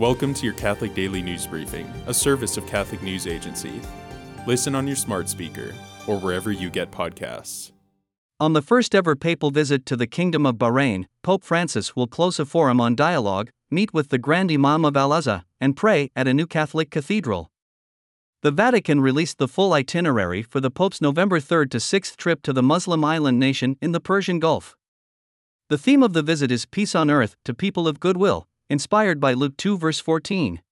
Welcome to your Catholic Daily News Briefing, a service of Catholic News Agency. Listen on your smart speaker or wherever you get podcasts. On the first ever papal visit to the Kingdom of Bahrain, Pope Francis will close a forum on dialogue, meet with the Grand Imam of Al Azhar, and pray at a new Catholic cathedral. The Vatican released the full itinerary for the Pope's November 3 to 6 trip to the Muslim island nation in the Persian Gulf. The theme of the visit is Peace on Earth to People of Goodwill, inspired by Luke 2 verse 14.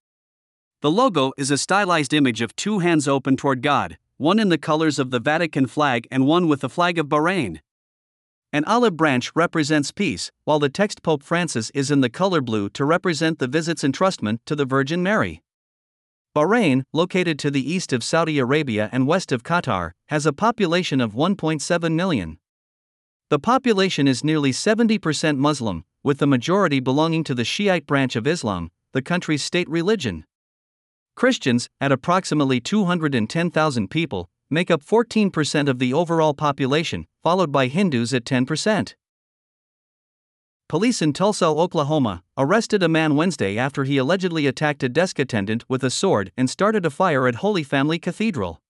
The logo is a stylized image of two hands open toward God, one in the colors of the Vatican flag and one with the flag of Bahrain. An olive branch represents peace, while the text Pope Francis is in the color blue to represent the visit's entrustment to the Virgin Mary. Bahrain, located to the east of Saudi Arabia and west of Qatar, has a population of 1.7 million. The population is nearly 70% Muslim, with the majority belonging to the Shiite branch of Islam, the country's state religion. Christians, at approximately 210,000 people, make up 14% of the overall population, followed by Hindus at 10%. Police in Tulsa, Oklahoma, arrested a man Wednesday after he allegedly attacked a desk attendant with a sword and started a fire at Holy Family Cathedral.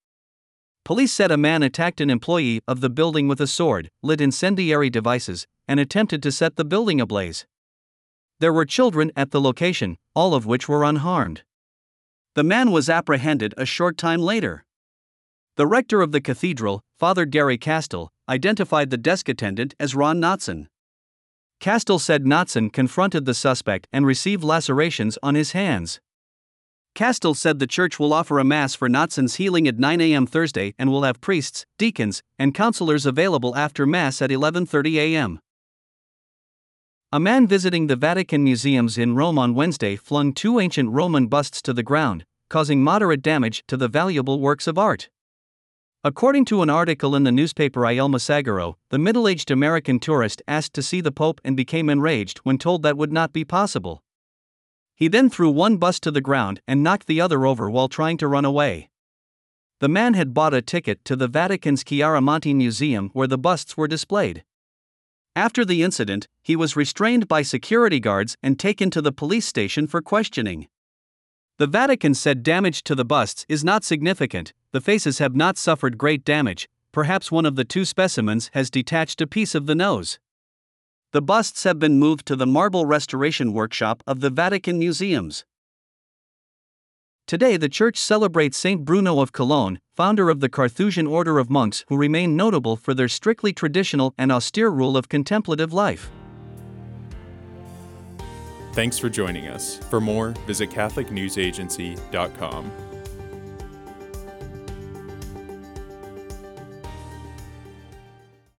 Police said a man attacked an employee of the building with a sword, lit incendiary devices, and attempted to set the building ablaze. There were children at the location, all of which were unharmed. The man was apprehended a short time later. The rector of the cathedral, Father Gary Kastl, identified the desk attendant as Ron Knotson. Kastl said Knotson confronted the suspect and received lacerations on his hands. Kastl said the church will offer a mass for Knotson's healing at 9 a.m. Thursday and will have priests, deacons, and counselors available after mass at 11:30 a.m. A man visiting the Vatican museums in Rome on Wednesday flung two ancient Roman busts to the ground, causing moderate damage to the valuable works of art. According to an article in the newspaper Il Messaggero, the middle aged American tourist asked to see the Pope and became enraged when told that would not be possible. He then threw one bust to the ground and knocked the other over while trying to run away. The man had bought a ticket to the Vatican's Chiaramonti Museum where the busts were displayed. After the incident, he was restrained by security guards and taken to the police station for questioning. The Vatican said damage to the busts is not significant, the faces have not suffered great damage, perhaps one of the two specimens has detached a piece of the nose. The busts have been moved to the marble restoration workshop of the Vatican Museums. Today, the Church celebrates Saint Bruno of Cologne, founder of the Carthusian order of monks who remain notable for their strictly traditional and austere rule of contemplative life. Thanks for joining us. For more, visit CatholicNewsAgency.com.